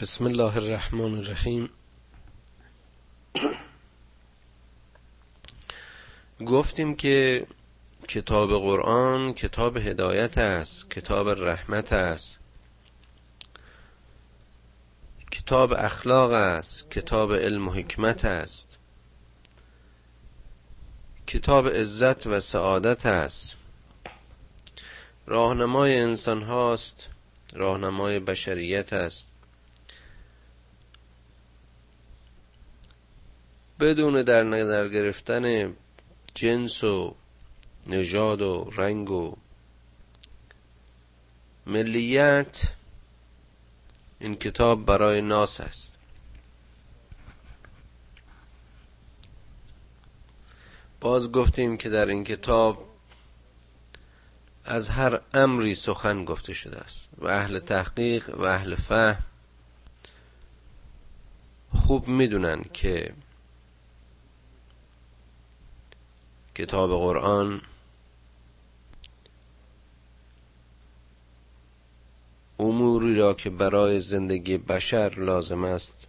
بسم الله الرحمن الرحیم. گفتیم که کتاب قرآن کتاب هدایت است کتاب رحمت است. کتاب اخلاق است کتاب علم و حکمت است. کتاب عزت و سعادت است. راهنمای انسان هاست راهنمای بشریت است. بدون در نظر گرفتن جنس و نژاد و رنگ و ملیت این کتاب برای ناس است. باز گفتیم که در این کتاب از هر امری سخن گفته شده است. و اهل تحقیق و اهل فهم خوب می‌دونن که کتاب قرآن. اموری را که برای زندگی بشر لازم است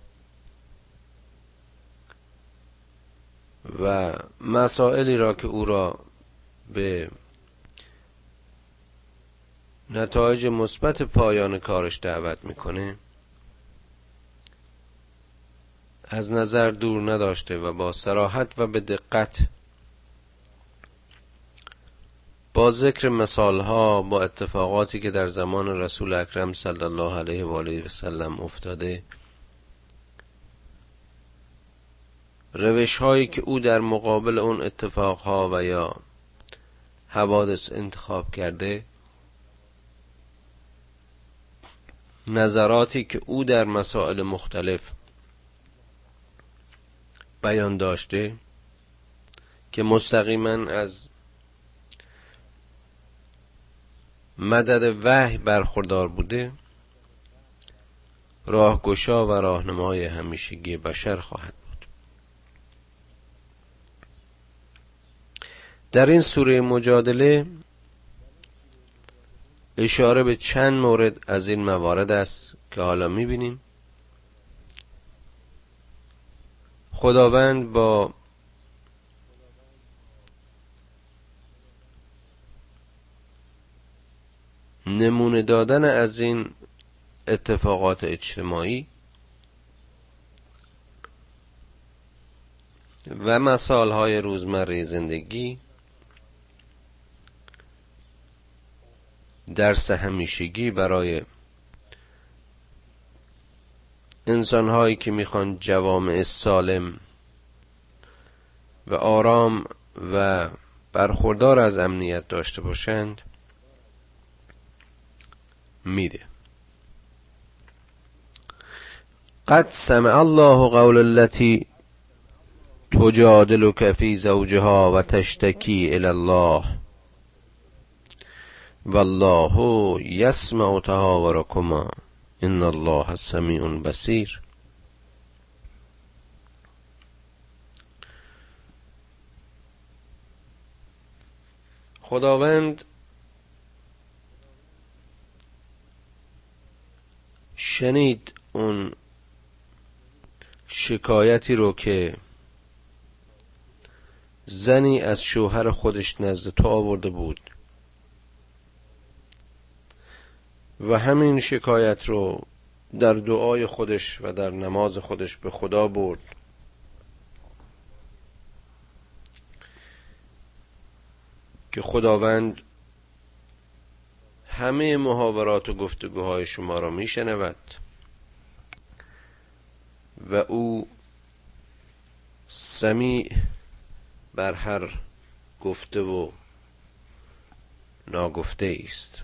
و مسائلی را که او را به نتایج مثبت پایان کارش دعوت می‌کنه از نظر دور نداشته و با سراحت و به دقت با ذکر مثال ها با اتفاقاتی که در زمان رسول اکرم صلی الله علیه و آله و سلم افتاده روش هایی که او در مقابل اون اتفاق ها و یا حوادث انتخاب کرده نظراتی که او در مسائل مختلف بیان داشته که مستقیما از مدد وحی برخوردار بوده راهگشا و راهنمای همیشگی بشر خواهد بود. در این سوره مجادله اشاره به چند مورد از این موارد است که حالا می‌بینیم. خداوند با نمونه دادن از این اتفاقات اجتماعی و مسائل های روزمره زندگی درس همیشگی برای انسان هایی که می‌خوان جوامع سالم و آرام و برخوردار از امنیت داشته باشند میده. قد سمع الله قول التي تجادلك في زوجها و تشتکی الى الله. والله يسمع تهاوركما. ان الله سمیع بصیر خداوند شنید اون شکایتی رو که زنی از شوهر خودش نزد تو آورده بود و همین شکایت رو در دعای خودش و در نماز خودش به خدا برد. که خداوند همه محاورات و گفتگوهای شما را میشنود. و او سمیع بر هر گفته و ناگفته است.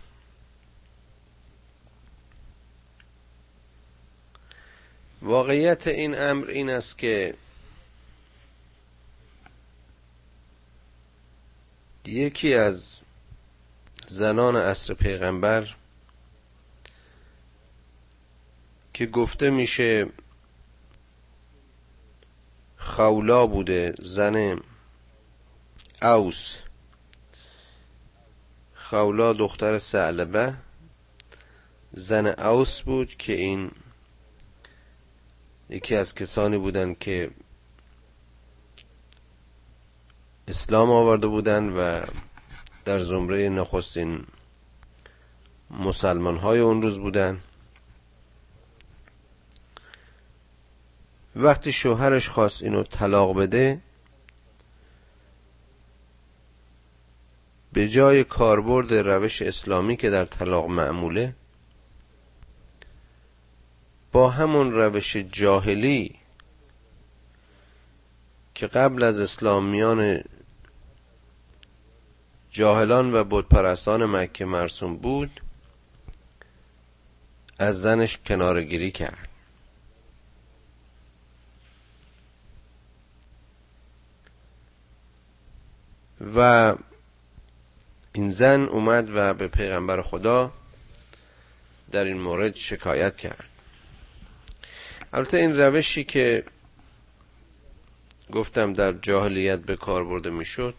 واقعیت این امر این است که یکی از زنان عصر پیغمبر که گفته میشه خولا بوده زن اوس. خولا دختر سعلبه. زن اوس بود که این یکی از کسانی بودند که اسلام آورده بودند و در زمره نخستین مسلمان های اون روز بودند وقتی شوهرش خواست اینو طلاق بده به جای کاربرد روش اسلامی که در طلاق معموله با همون روش جاهلی که قبل از اسلامیان جاهلان و بودپرستان مکه مرسوم بود از زنش کنارگیری کرد. و این زن اومد و به پیغمبر خدا در این مورد شکایت کرد. البته این روشی که گفتم در جاهلیت به کار برده می‌شد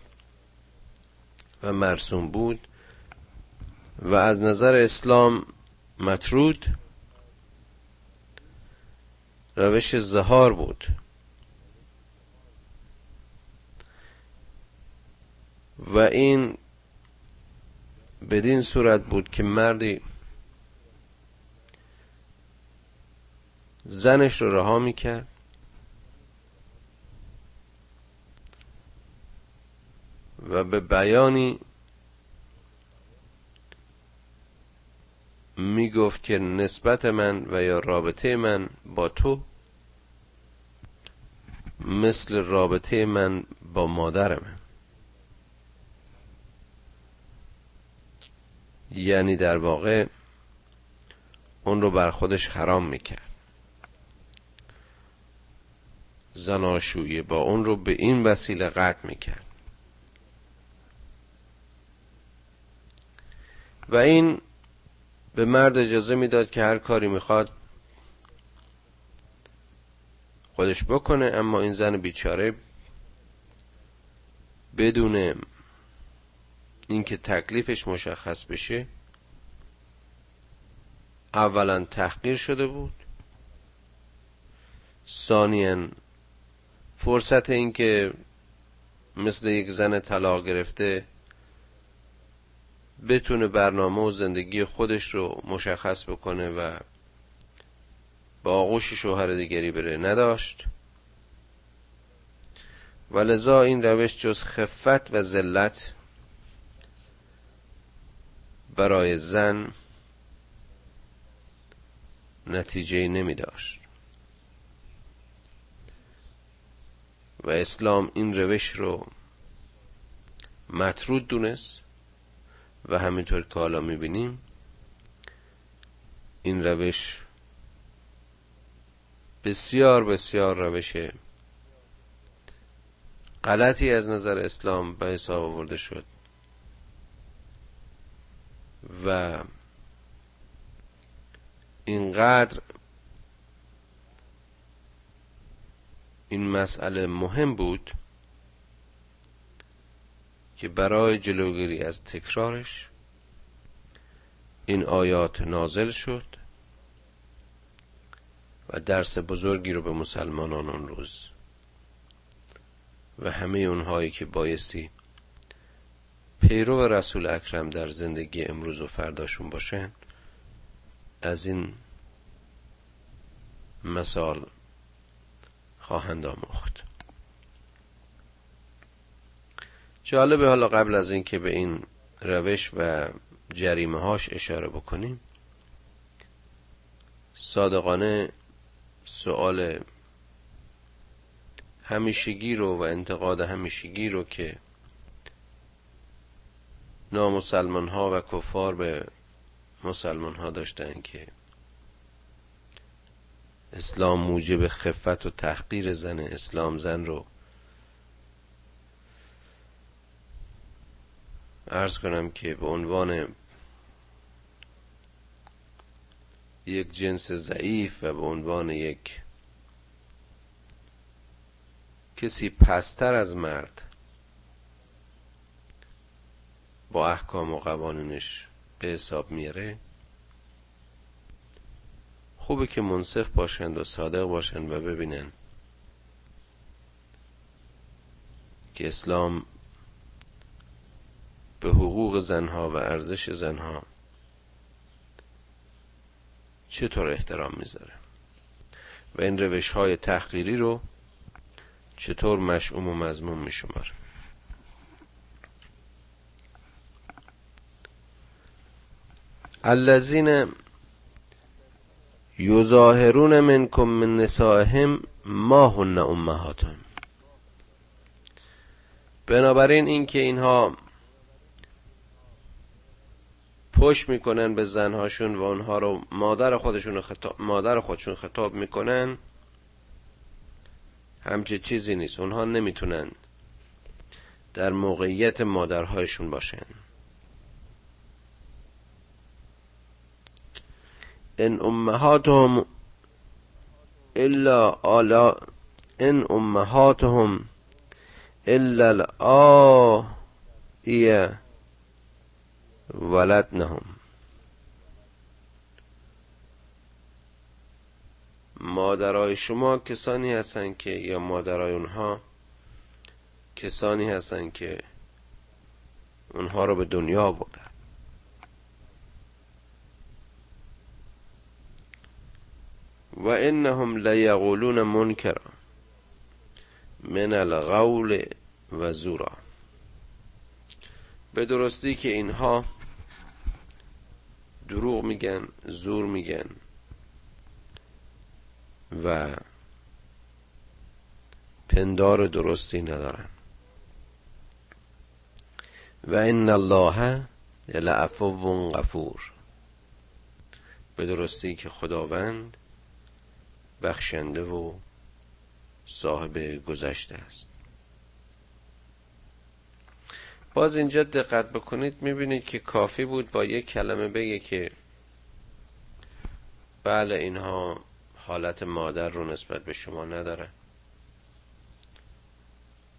و مرسوم بود و از نظر اسلام مطرود روش زهار بود. و این بدین صورت بود که مردی زنش رو رها می‌کرد. و به بیانی می‌گفت که نسبت من و یا رابطه من با تو مثل رابطه من با مادرمه. یعنی در واقع اون رو بر خودش حرام می‌کرد. زناشویی با اون رو به این وسیله قطع می‌کرد. و این به مرد اجازه می‌داد که هر کاری می‌خواد خودش بکنه اما این زن بیچاره بدون اینکه تکلیفش مشخص بشه اولا تحقیر شده بود ثانیا فرصت اینکه مثل یک زن طلاق گرفته بتونه برنامه و زندگی خودش رو مشخص بکنه و با آغوش شوهر دیگری بره. نداشت. و لذا این روش جز خفت و ذلت برای زن نتیجه نمی داشت. و اسلام این روش رو مطرود دونست. و همینطور که حالا می‌بینیم این روش بسیار بسیار روش غلطی از نظر اسلام به حساب آورده شد و اینقدر این مسئله مهم بود که برای جلوگیری از تکرارش این آیات نازل شد و درس بزرگی رو به مسلمانان اون روز و همه اونهایی که بایستی پیرو رسول اکرم در زندگی امروز و فرداشون باشن از این مثال خواهند آموخت. جالبه حالا قبل از اینکه به این روش و جریمه هاش اشاره بکنیم صادقانه سوال همیشگی رو و انتقاد همیشگی رو که نامسلمان ها و کفار به مسلمان ها داشتن که اسلام موجب خفت و تحقیر زن اسلام زن رو ارز کنم که به عنوان یک جنس ضعیف و به عنوان یک کسی پستر از مرد با احکام و قوانینش به حساب میاره خوبه که منصف باشند و صادق باشند و ببینن که اسلام به حقوق زنها و ارزش زنها چطور احترام می‌ذاره؟ و این روش های تحقیری رو چطور مشعوم و مضموم میشماره؟ الذین یظاهرون منکم من نسائهم ما هن امهاتهم. بنابراین اینکه اینها پشت می‌کنن به زنهاشون و اونها رو مادر خودشون خطاب مادر خودشون خطاب می‌کنن. همچه چیزی نیست. اونها نمی‌تونن در موقعیت مادرهایشون باشن. ان امهاتهم الا آلا ان امهاتهم الا الآئیه. ولدنهم. مادرای شما کسانی هستند که یا مادرای اونها کسانی هستند که اونها رو به دنیا بردن و انهم لیقولون منکرا من القول و زورا. به درستی که اینها دروغ میگن زور میگن. و پندار درستی ندارن. و ان الله لعفو غفور. به درستی که خداوند بخشنده و صاحب گذشته است. باز اینجا دقت بکنید می‌بینید که کافی بود با یک کلمه بگه که بله اینها حالت مادر رو نسبت به شما نداره.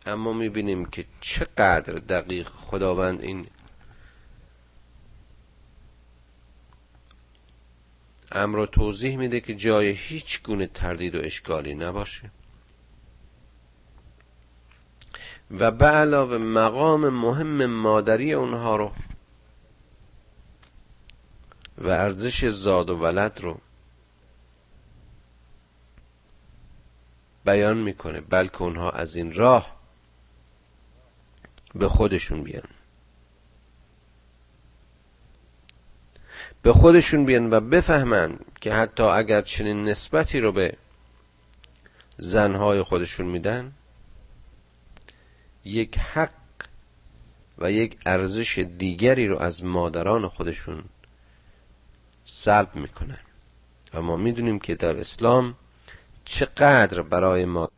اما می‌بینیم که چقدر دقیق خداوند این امر رو توضیح میده که جای هیچ گونه تردید و اشکالی نباشه. و به علاوه مقام مهم مادری اونها رو و ارزش زاد و ولد رو بیان می‌کنه بلکه اونها از این راه به خودشون بیان. به خودشون بیان و بفهمن که حتی اگر چنین نسبتی رو به زنهای خودشون میدن یک حق و یک ارزش دیگری رو از مادران خودشون سلب می‌کنن. و ما می‌دونیم که در اسلام چقدر برای ما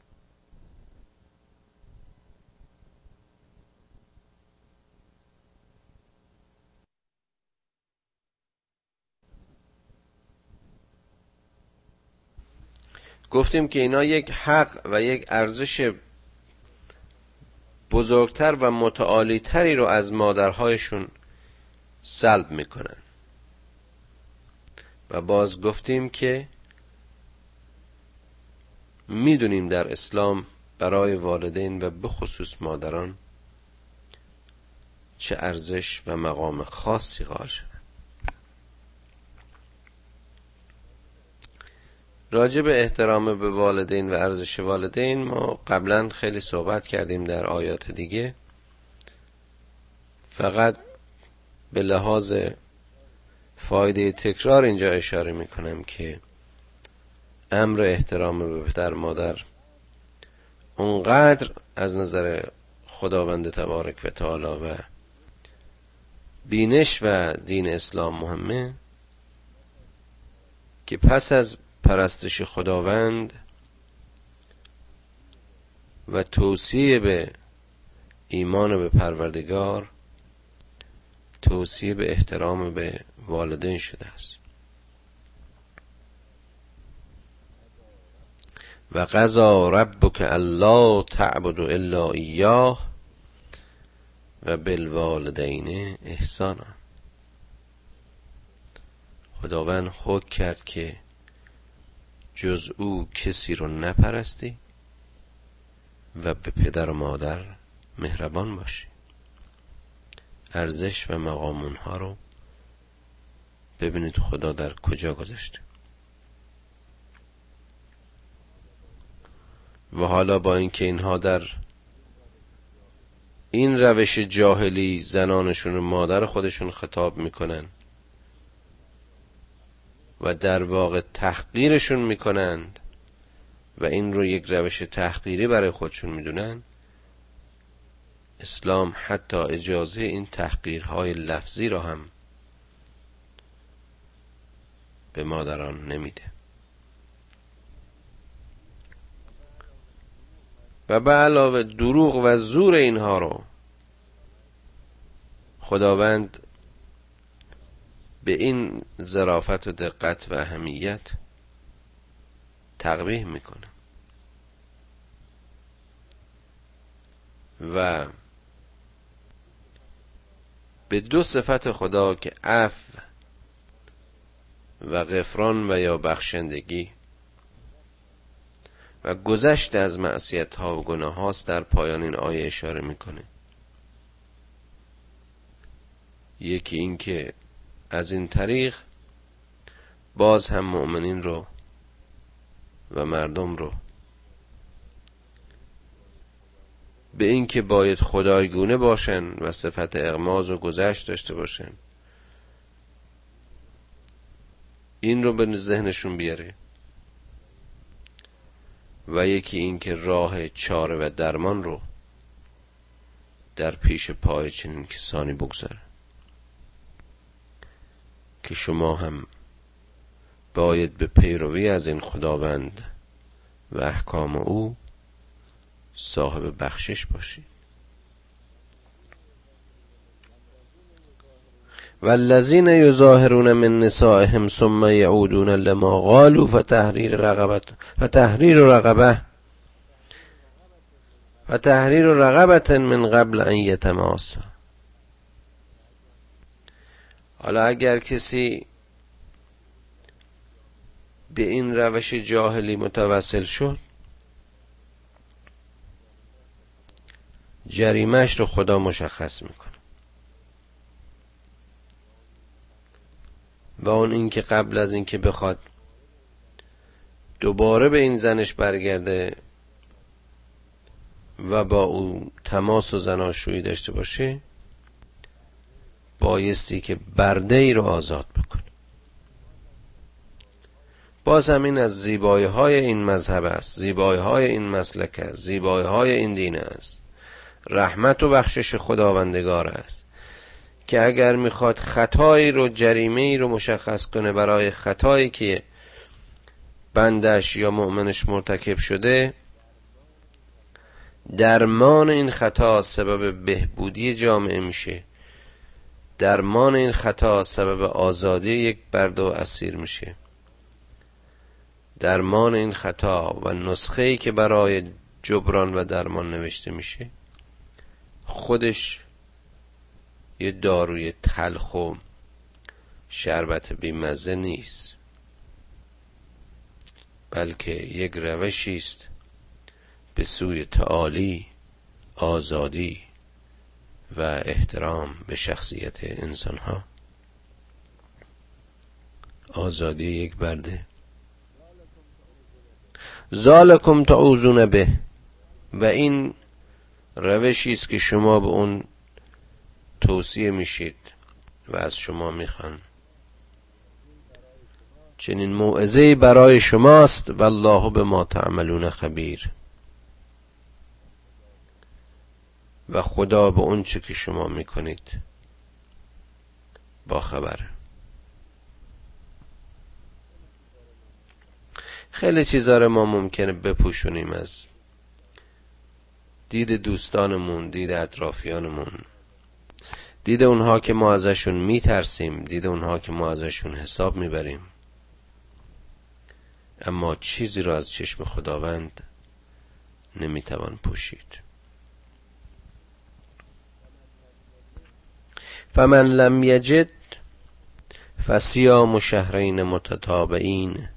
گفتیم که اینا یک حق و یک ارزش بزرگتر و متعالیتری رو از مادرهایشون سلب می‌کنن. و باز گفتیم که می‌دونیم در اسلام برای والدین و به خصوص مادران چه ارزش و مقام خاصی قائل شده. راجع به احترام به والدین و ارزش والدین ما قبلا خیلی صحبت کردیم در آیات دیگه. فقط به لحاظ فایده تکرار اینجا اشاره می‌کنم که امر احترام به پدر مادر اونقدر از نظر خداوند تبارک و تعالی و بینش و دین اسلام مهمه که پس از پرستش خداوند و توصیه به ایمان به پروردگار توصیه به احترام به والدین شده است. و قضا ربک الله تعبد الا ایاه و بالوالدین احسانا. خداوند حکم کرد که جز او کسی رو نپرستی و به پدر و مادر مهربان باشی. ارزش و مقام اونها رو ببینید خدا در کجا گذاشته. و حالا با اینکه اینها در این روش جاهلی زنانشون و مادر خودشون خطاب می‌کنن و در واقع تحقیرشون می‌کنند و این رو یک روش تحقیری برای خودشون می‌دونن. اسلام حتی اجازه این تحقیرهای لفظی را هم به مادران نمیده. و به علاوه دروغ و زور اینها رو خداوند به این ظرافت و دقت و اهمیت تقبیح می‌کنه. و به دو صفت خدا که عفو و غفران و یا بخشندگی و گذشت از معصیت ها و گناه هاست در پایان این آیه اشاره می‌کنه. یکی اینکه از این طریق باز هم مؤمنین رو و مردم رو به اینکه باید خدایگونه باشن و صفت اغماز و گذشت داشته باشن این رو به ذهنشون بیاره و یکی اینکه راه چاره و درمان رو در پیش پای چنین کسانی بگذاره. که شما هم باید به پیروی از این خداوند و احکام او صاحب بخشش باشید والذین یظاهرون من نسائهم ثم یعودون لما قالوا فتحریر رقبت فتحریر رقبه فتحریر رقبت من قبل ان یتماسا. حالا اگر کسی به این روش جاهلی متوسل شد جریمش رو خدا مشخص می‌کنه. و اون اینکه قبل از اینکه بخواد دوباره به این زنش برگرده و با او تماس و زناشویی داشته باشه بایستی که برده ای رو آزاد بکنه. باز همین از زیبایی های این مذهب است. زیبایی های این مسلک است. زیبایی های این دین است. رحمت و بخشش خداوندگار است. که اگر می‌خواد خطایی رو جریمه ای رو مشخص کنه برای خطایی که بندش یا مؤمنش مرتکب شده درمان این خطا سبب بهبودی جامعه میشه. درمان این خطا سبب آزادی یک برده و اسیر میشه. درمان این خطا و نسخه ای که برای جبران و درمان نوشته میشه خودش یه داروی تلخ و شربت بیمزه نیست بلکه یک روشی است به سوی تعالی آزادی. و احترام به شخصیت انسان ها آزادی یک برده. ذالکم تعوذون به. و این روشی است که شما به اون توصیه میشید و از شما می‌خوان. چنین موعظه برای شماست. و الله به ما تعملون خبیر. و خدا به اون چه که شما می‌کنید. با خبر. خیلی چیزا رو ما ممکنه بپوشونیم از دید دوستانمون دید اطرافیانمون. دید اونها که ما ازشون میترسیم دید اونها که ما ازشون حساب می‌بریم. اما چیزی را از چشم خداوند نمی‌توان پوشید. فمن لم یجد فسیام شهرین متتابعین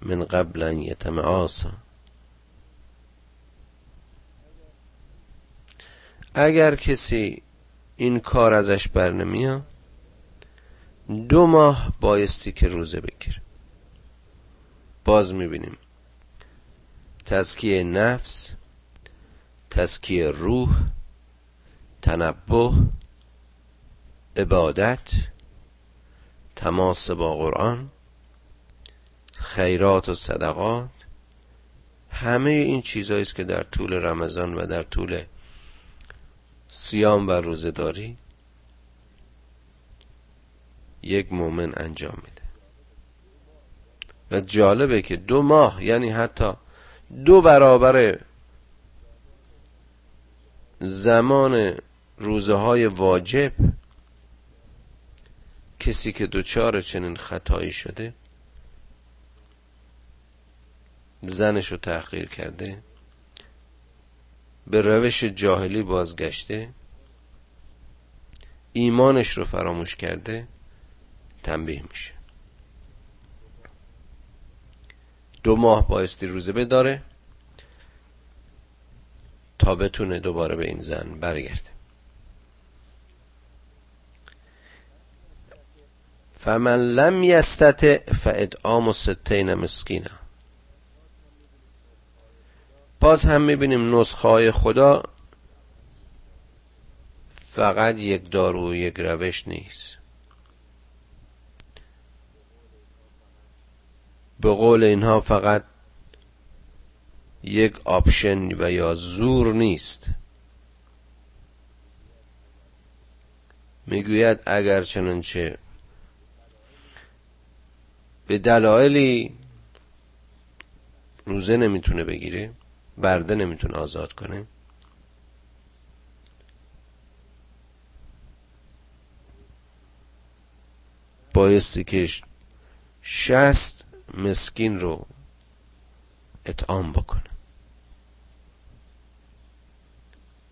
من قبل ان اگر کسی این کار ازش بر نمیاد دو ماه بایستی که روزه بگیره. باز می‌بینیم. تزکیه نفس تزکیه روح تنبه عبادت تماس با قرآن خیرات و صدقات همه این چیزهایی است که در طول رمضان و در طول سیام و روزداری یک مؤمن انجام میده. و جالبه که دو ماه یعنی حتی دو برابر زمان روزه های واجب کسی که دوچار چنین خطایی شده زنش رو تحقیر کرده به روش جاهلی بازگشته ایمانش رو فراموش کرده تنبیه میشه. دو ماه بایستی روزه بداره تا بتونه دوباره به این زن برگرده. فمن لم یستطع فادعام ستین مسکینا. باز هم می‌بینیم نسخه خدا فقط یک دارو و یک روش نیست. به قول اینها فقط یک آپشن و یا زور نیست. می‌گوید اگر چنانچه به دلایلی روزه نمی‌تونه بگیره برده نمی‌تونه آزاد کنه. بایستی که شست مسکین رو اطعام بکنه.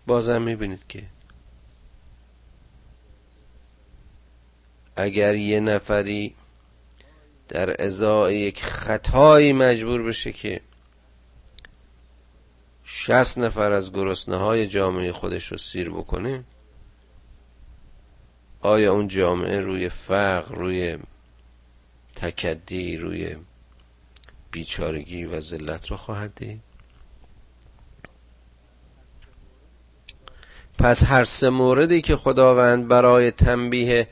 بازم می‌بینید که اگر یه نفری در ازای یک خطایی مجبور بشه که شست نفر از گرسنه های جامعه خودش رو سیر بکنه آیا اون جامعه روی فقر روی تکدی روی بیچارگی و ذلت رو خواهد دید؟ پس هر سه موردی که خداوند برای تنبیه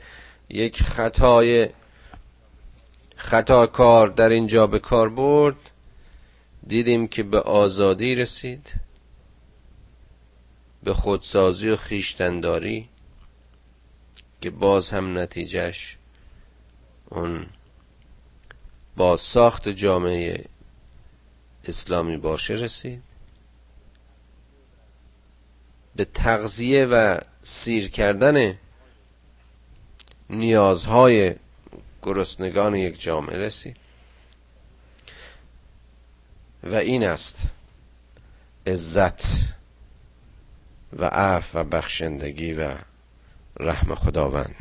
یک خطای خطاکار در اینجا به کار برد. دیدیم که به آزادی رسید. به خودسازی و خیشتنداری که باز هم نتیجهش اون با ساخت جامعه اسلامی باشه رسید. به تغذیه و سیر کردن نیازهای گرسنگان یک جامعه رسید و این است عزت و عف و بخشندگی و رحم خداوند.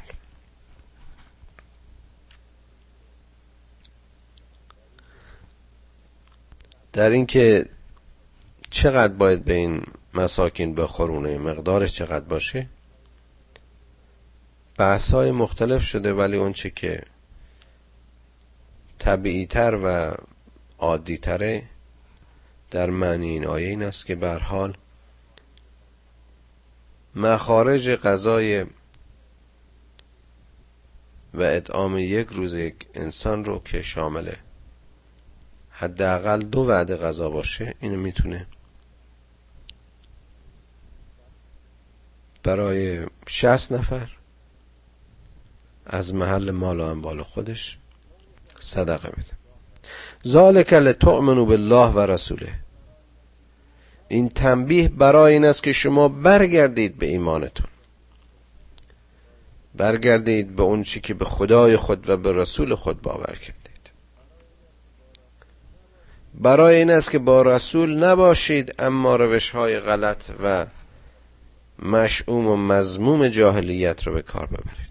در اینکه چقدر باید به این مساکین بخورونه مقدارش چقدر باشه؟ بحث های مختلف شده ولی اونچه که طبیعی تر و عادی تره در معنی این آیه این است که بر حال مخارج غذای و اطعام یک روز یک انسان رو که شامله حداقل دو وعده غذا باشه اینو می‌تونه برای شست نفر از محل مال و انبال خودش صدقه بده. ذالک لتؤمنوا بالله و رسوله. این تنبیه برای این است که شما برگردید به ایمانتون. برگردید به اون چی که به خدای خود و به رسول خود باور کردید. برای این است که با رسول نباشید اما روش های غلط و مشعوم و مزموم جاهلیت رو به کار ببرید.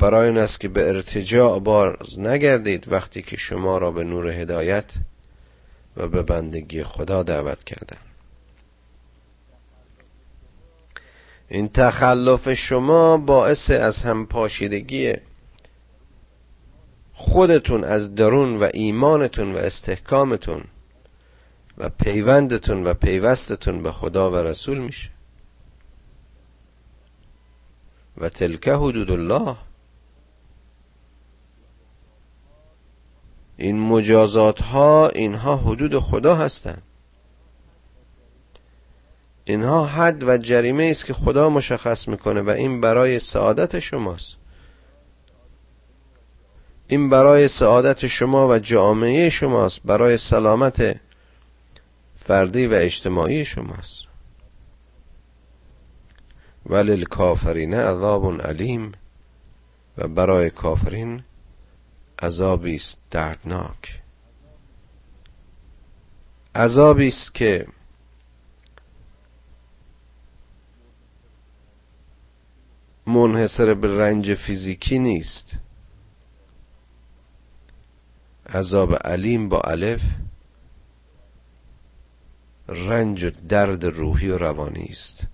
برای این است که به ارتجاع باز نگردید وقتی که شما را به نور هدایت و به بندگی خدا دعوت کردن این تخلف شما باعث از هم پاشیدگی خودتون از درون و ایمانتون و استحکامتون و پیوندتون و پیوستتون به خدا و رسول میشه. و تلکه حدود الله. این مجازات ها اینها حدود خدا هستند. اینها حد و جریمه است که خدا مشخص می‌کنه و این برای سعادت شماست. این برای سعادت شما و جامعه شماست برای سلامت فردی و اجتماعی شماست. ولی کافرین عذاب علیم و برای کافرین عذابی است دردناک. عذابی است که منحصر به رنج فیزیکی نیست. عذاب علیم با الف رنج و درد روحی و روانی است.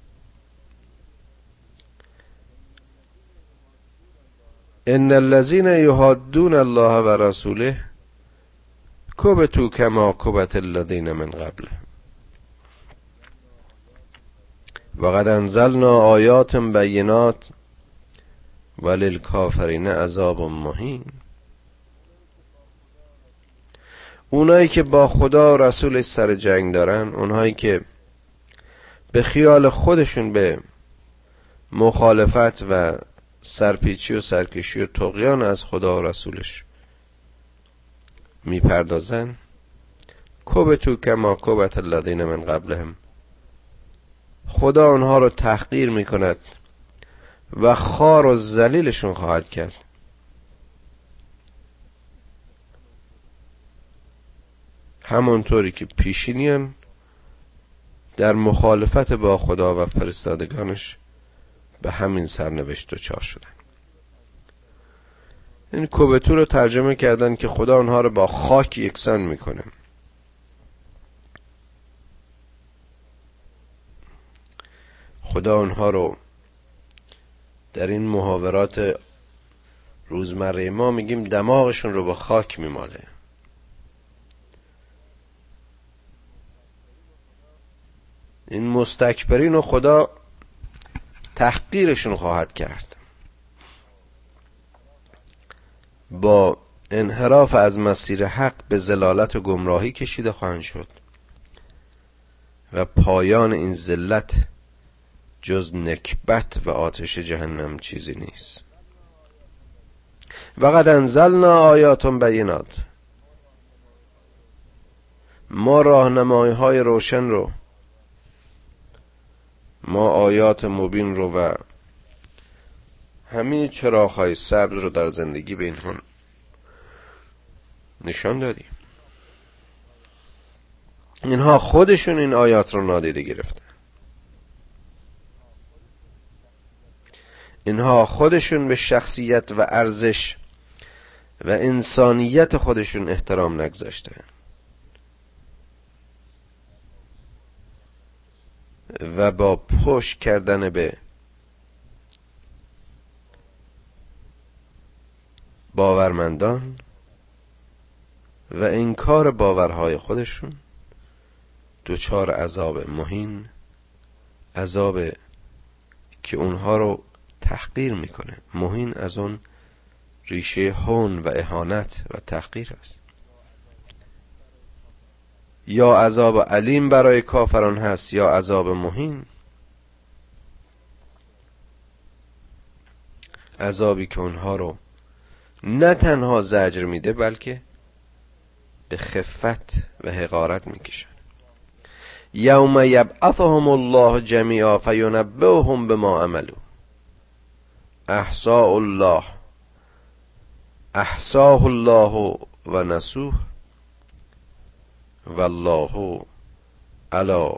ان الذين يحادون الله و رسوله کبتو کما کبت الذین من قبله. وقد انزلنا آیات بینات وللکافرین عذاب مهین. اونایی که با خدا و رسولش سر جنگ دارن اونهایی که به خیال خودشون به مخالفت و سرپیچی و سرکشی و تقیان از خدا و رسولش. می‌پردازن. تو کما کبت الذین من قبلهم. خدا اونها رو تحقیر می‌کند و خار و زلیلشون خواهد کرد. همونطوری که پیشینیان در مخالفت با خدا و فرستادگانش به همین سرنوشت دچار شدن. این کوبتو رو ترجمه کردن که خدا آنها رو با خاک یکسان می‌کنه. خدا آنها رو در این محاورات روزمره ما میگیم دماغشون رو با خاک میماله. این مستکبرین و خدا تحقیرشون خواهد کرد. با انحراف از مسیر حق به زلالت و گمراهی کشیده خواهند شد و پایان این ذلت جز نکبت و آتش جهنم چیزی نیست. وقد انزلنا آیات بینات. ما راهنمایی های روشن رو ما آیات مبین رو و همین چراغ سبز رو در زندگی به اینها نشان دادیم. اینها خودشون این آیات رو نادیده گرفتن. اینها خودشون به شخصیت و ارزش و انسانیت خودشون احترام نگذاشتن. و با پشت کردن به باورمندان و انکار باورهای خودشون دوچار عذاب مهین عذاب که اونها رو تحقیر می‌کنه. مهین از اون ریشه هون و اهانت و تحقیر است یا عذاب علیم برای کافران هست یا عذاب مهین؟ عذابی که اونها رو نه تنها زجر میده بلکه به خفت و حقارت می‌کشن. یوم یبعثهم الله جمیعا فینبئهم بما عملو احساء الله احساه الله و نسوه. والله علی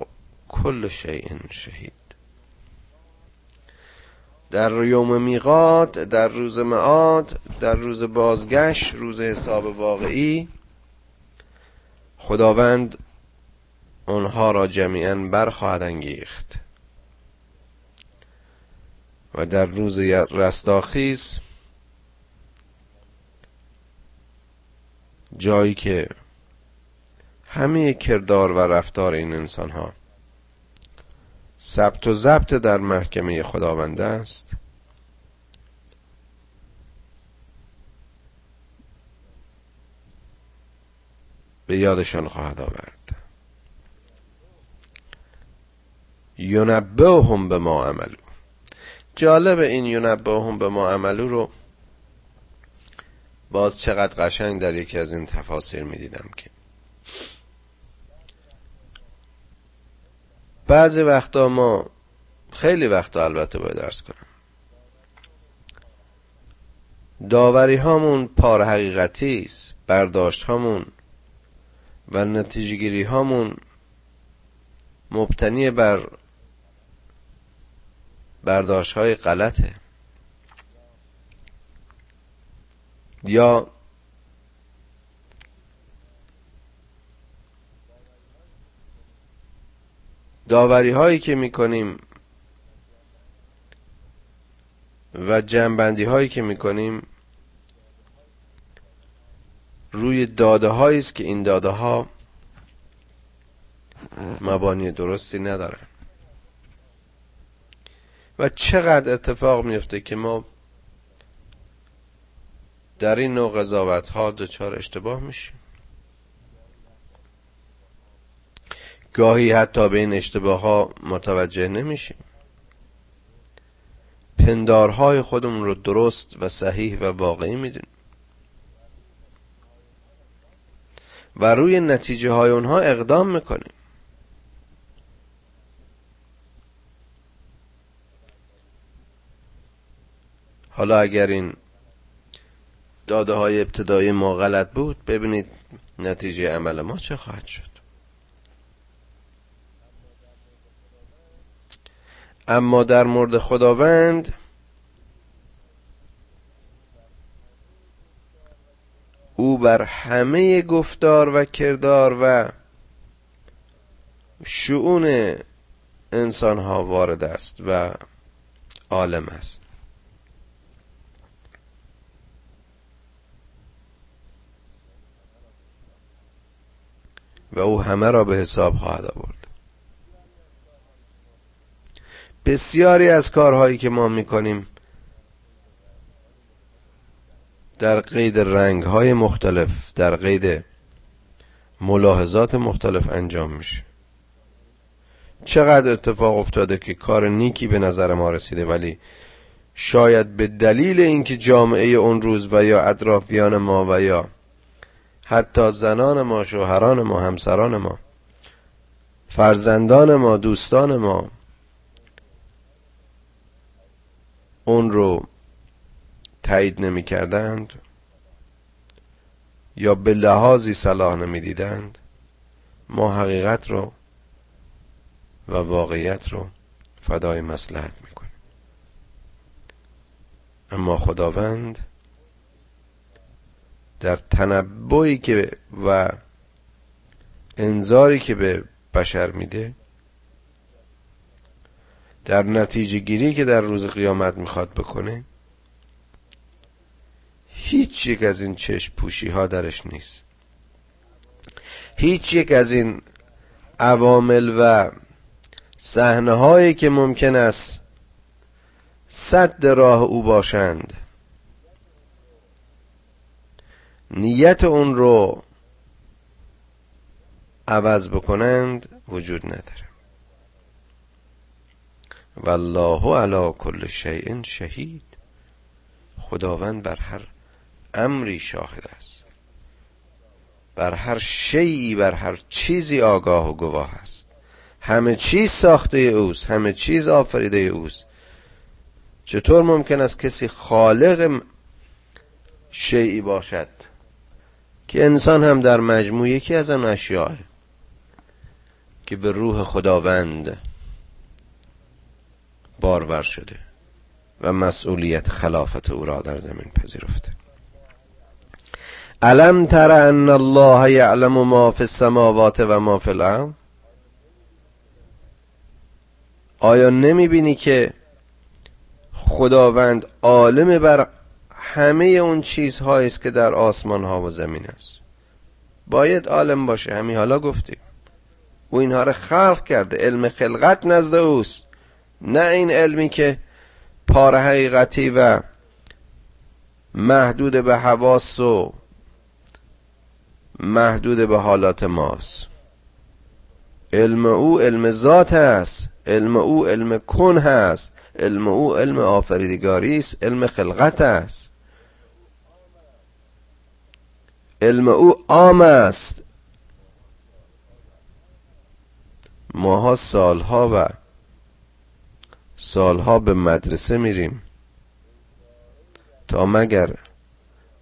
کل شیء شهید. در یوم میقات در روز معاد در روز بازگشت روز حساب واقعی خداوند آنها را جمیعا برخواهد انگیخت. و در روز رستاخیز جایی که همه کردار و رفتار این انسان ها ثبت و ضبط در محکمه خداوند است. به یادشان خواهد آورد. هم به ما عملو جالب این هم به ما عملو رو باز چقدر قشنگ در یکی از این تفاسیر می‌دیدم که بعضی وقتا ما خیلی وقتا البته باید درس کنم. داوری هامون پار حقیقتی است برداشت هامون و نتیجه گیری هامون مبتنی بر برداشت های غلطه. یا داوری هایی که می‌کنیم و جنبندی هایی که می‌کنیم روی داده است که این داده ها مبانی درستی ندارن. و چقدر اتفاق میفته که ما در این نوع قضاوت ها دچار اشتباه میشیم. گاهی حتی به این اشتباه ها متوجه نمیشیم. پندارهای خودمون رو درست و صحیح و واقعی می‌دونیم. و روی نتیجه های اونها اقدام می‌کنیم. حالا اگر این داده های ابتدایی ما غلط بود ببینید نتیجه عمل ما چه خواهد شد. اما در مورد خداوند او بر همه گفتار و کردار و شعون انسان ها وارد است و عالم است. و او همه را به حساب خواهد آورد. بسیاری از کارهایی که ما می‌کنیم در قید رنگ های مختلف در قید ملاحظات مختلف انجام میشه. چقدر اتفاق افتاده که کار نیکی به نظر ما رسیده ولی شاید به دلیل اینکه جامعه اون روز و یا اطرافیان ما و یا حتی زنان ما شوهران ما همسران ما فرزندان ما دوستان ما اون رو تایید نمی کردند یا به لحاظی صلاح نمی دیدند ما حقیقت رو و واقعیت رو فدای مسلحت می‌کنیم. اما خداوند در تنبعی که و انذاری که به بشر میده در نتیجه گیری که در روز قیامت می‌خواد بکنه هیچ یک از این چشم پوشی ها درش نیست. هیچ یک از این عوامل و صحنه هایی که ممکن است صد راه او باشند نیت اون رو عوض بکنند وجود نداره. والله علی کل شیء شهید. خداوند بر هر امری شاهد است. بر هر شیعی بر هر چیزی آگاه و گواه است. همه چیز ساخته اوست همه چیز آفریده اوست. چطور ممکن است کسی خالق شیعی باشد که انسان هم در مجموع یکی از آن اشیاء که به روح خداوند بارور شده و مسئولیت خلافت او را در زمین پذیرفته. الم تر ان الله یعلم ما فی السماوات و ما فی الارض؟ آیا نمی بینی که خداوند عالم بر همه اون چیزهایی است که در آسمان ها و زمین است؟ باید عالم باشه همین حالا گفتیم. او اینها را خلق کرده علم خلقت نزد اوست. نه این علمی که پار حقیقتی و محدود به حواس و محدود به حالات ماست. علم او علم ذات است علم او علم کن هست علم او علم آفریدگاری است علم خلقت است. علم او عام است. ماها سالها و سالها به مدرسه میریم. تا مگر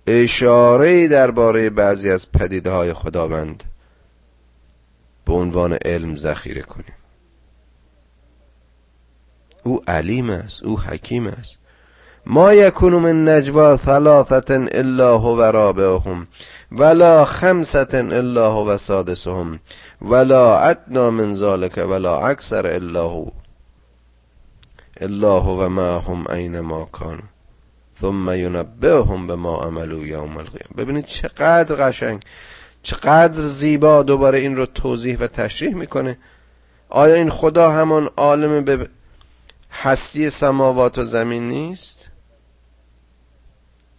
اشاره درباره بعضی از پدیده های خداوند به عنوان علم ذخیره کنیم. او علیم است او حکیم است. ما یکون من نجوا ثلاثت الا هو رابعهم ولا خمسة الا هو سادسهم ولا ادنا من ذلك ولا اکثر الا هو. الا هو معهم اینما کانوا ثم ینبئهم بما عملوا یوم القیامه ببینید چقدر قشنگ چقدر زیبا دوباره این رو توضیح و تشریح می‌کنه. آیا این خدا همان عالم به هستی سماوات و زمین نیست؟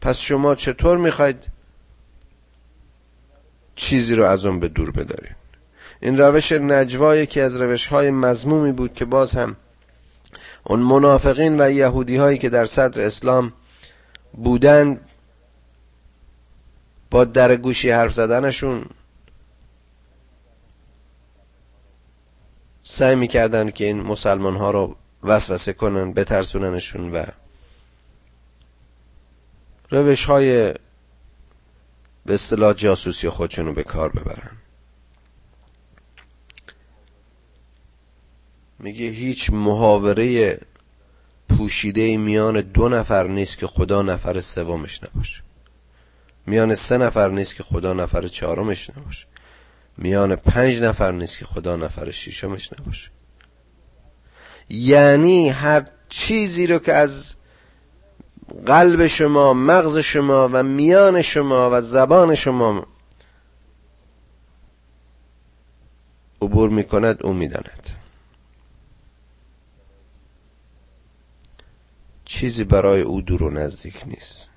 پس شما چطور می‌خواید چیزی رو از اون به دور بدارید؟ این روش نجوا یکی از روش های مزمومی بود که باز هم اون منافقین و یهودی هایی که در صدر اسلام بودن با در گوشی حرف زدنشون سعی می‌کردن که این مسلمان ها رو وسوسه کنن بترسوننشون و روش های به اصطلاح جاسوسی خودشون رو به کار ببرن. میگه هیچ محاوره پوشیده میان دو نفر نیست که خدا نفر سومش نباشه. میان سه نفر نیست که خدا نفر چهارمش نباشه. میان پنج نفر نیست که خدا نفر ششمش نباشه. یعنی هر چیزی رو که از قلب شما مغز شما و میان شما و زبان شما عبور می‌کند او می‌داند. چیزی برای او دور و نزدیک نیست.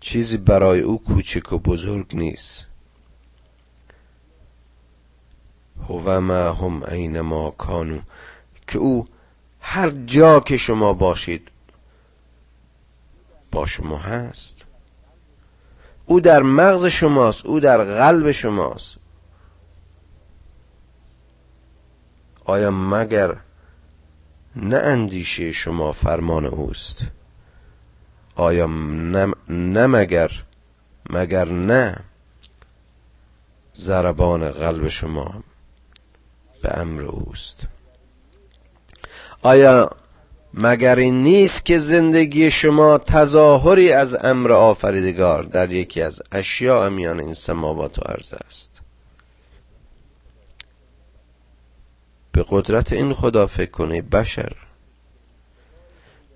چیزی برای او کوچک و بزرگ نیست. هو ما هم اینما کانو که او هر جا که شما باشید با شما هست. او در مغز شماست او در قلب شماست. آیا مگر نه اندیشه شما فرمان اوست. آیا نه, مگر مگر نه ضربان قلب شما به امر اوست؟ آیا مگر این نیست که زندگی شما تظاهری از امر آفریدگار در یکی از اشیاء میان این سماوات و عرض است؟ به قدرت این خدا فکر کنه بشر.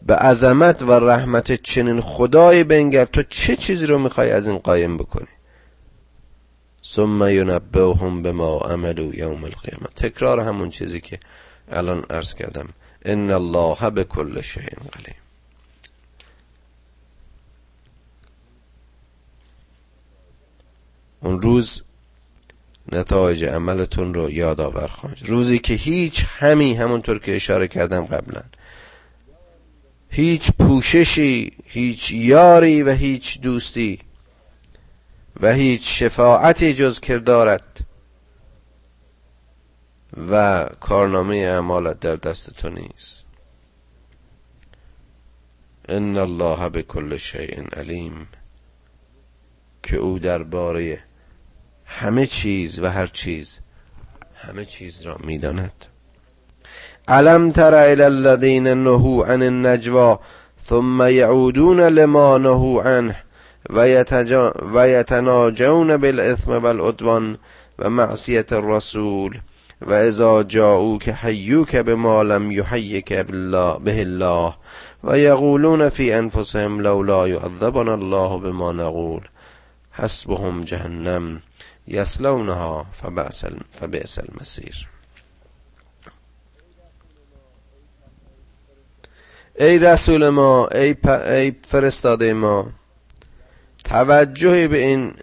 به عظمت و رحمت چنین خدای بنگر تو چه چیزی رو می‌خوای از این قایم بکنی؟ ثم ینبئهم بما عملوا یوم القیامه تکرار همون چیزی که الان عرض کردم. ان الله به کل شیء علیم. اون روز نتایج عملتون رو یادآور خواهد روزی که هیچ همی همونطور که اشاره کردم قبلا. هیچ پوششی هیچ یاری و هیچ دوستی و هیچ شفاعتی جز کردارت و کارنامه اعمالت در دست تو نیست. ان الله به کل شیء علیم که او درباره همه چیز و هر چیز همه چیز را می‌داند. علم تر الى الذين نهوا عن النجوى ثم يعودون لما نهوا عنه و یتناجون بالاثم والعدوان و الرسول و جاءوك حیوک بما لم یحیک به الله و یقولون فی انفسهم لولا یعذبنا الله بما نقول. حسبهم جهنم. یسلونها فبئس المصیر ای رسول ما ای, ای فرستاده ما توجهی به این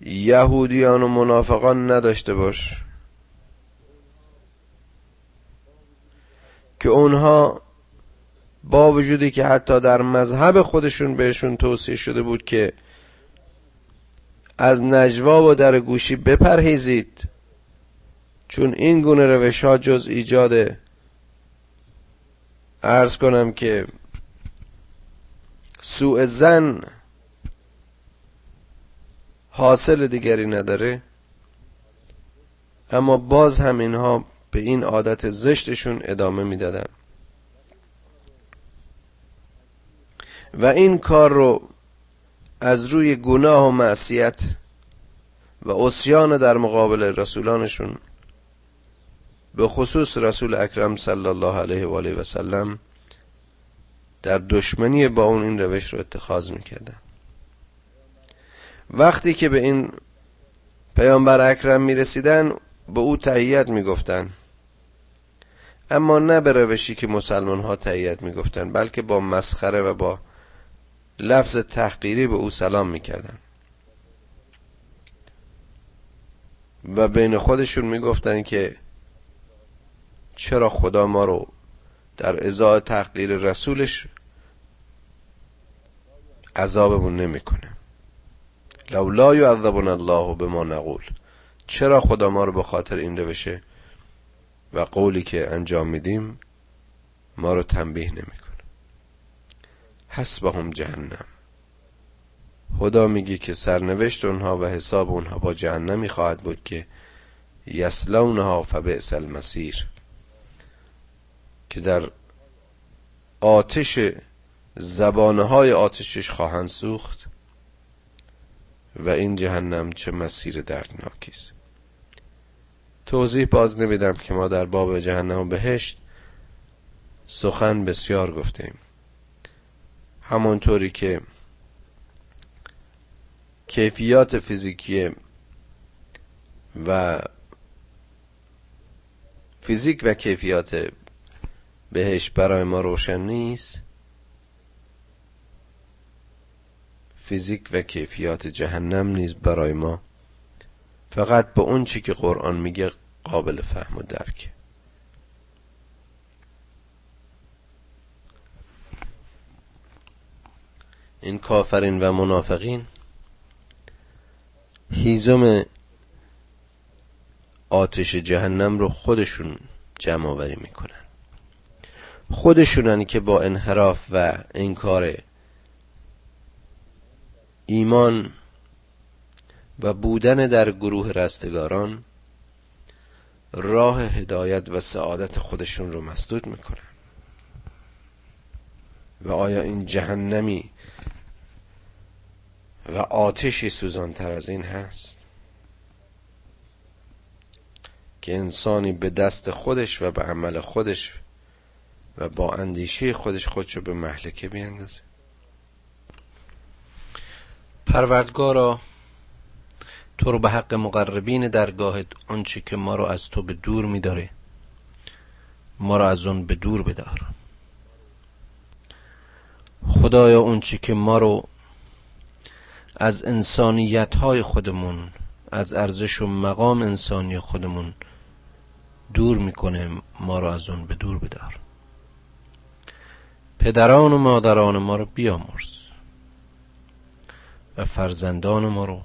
یهودیان و منافقان نداشته باش که اونها با وجودی که حتی در مذهب خودشون بهشون توصیه شده بود که از نجوا و در گوشی بپرهیزید چون این گونه روش ها جز ایجاد. ارز کنم که سوء زن حاصل دیگری نداره اما باز هم اینها به این عادت زشتشون ادامه می‌دادن. و این کار رو از روی گناه و معصیت و اسیان در مقابل رسولانشون به خصوص رسول اکرم صلی الله علیه و آله و سلم در دشمنی با اون این روش رو اتخاذ می‌کردن. وقتی که به این پیامبر اکرم می‌رسیدن به او تهیت می‌گفتن. اما نه به روشی که مسلمان ها تهیت می‌گفتن بلکه با مسخره و با لفظ تحقیری به او سلام می‌کردن. و بین خودشون می‌گفتن که چرا خدا ما رو در ازای تحقیر رسولش عذابمون نمی‌کنه. لولا یعذبنا الله به ما نقول. چرا خدا ما رو به خاطر این روشه و قولی که انجام میدیم ما رو تنبیه نمی‌کنه؟ حسبهم جهنم. خدا میگه که سرنوشت اونها و حساب اونها با جهنمی خواهد بود که یسلونها فبئس المسیر که در آتش زبانه های آتشش خواهند سوخت و این جهنم چه مسیر دردناکی است. توضیح باز نمیدم که ما در باب جهنم بهشت سخن بسیار گفتیم همانطوری که کیفیات فیزیکی و فیزیک و کیفیات بهش برای ما روشن نیست فیزیک و کیفیات جهنم نیز برای ما فقط به اون چی که قرآن میگه قابل فهم و درکه. این کافرین و منافقین. هیزم آتش جهنم رو خودشون جمع آوری می‌کنن. خودشونن که با انحراف و انکار ایمان و بودن در گروه رستگاران راه هدایت و سعادت خودشون رو مسدود می‌کنن. و آیا این جهنمی و آتشی سوزانتر از این هست که انسانی به دست خودش و به عمل خودش و با اندیشه خودش خودشو به محلکه بیندازه پروردگارا تو رو به حق مقربین درگاهت آنچه که ما رو از تو به دور میداره ما رو از اون به دور بدار. خدایا اونچه که ما رو از انسانیت های خودمون از ارزش و مقام انسانی خودمون دور می‌کنه ما رو از اون به دور بدار. پدران و مادران ما رو بیامرز و فرزندان ما رو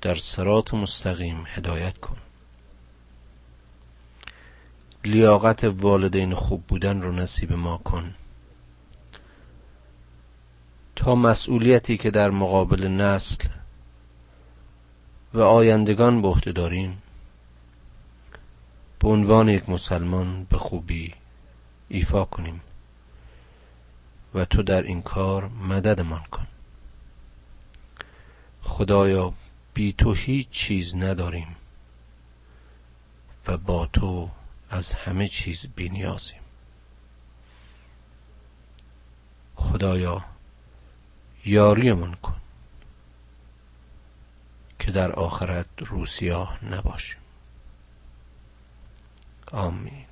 در سرات مستقیم هدایت کن. لیاقت والدین خوب بودن رو نصیب ما کن. تا مسئولیتی که در مقابل نسل و آیندگان به عهده داریم به عنوان یک مسلمان به خوبی ایفا کنیم و تو در این کار مددمان کن. خدایا بی تو هیچ چیز نداریم و با تو از همه چیز بینیازیم خدایا یاریمان کن که در آخرت روسیاه نباشیم. آمین.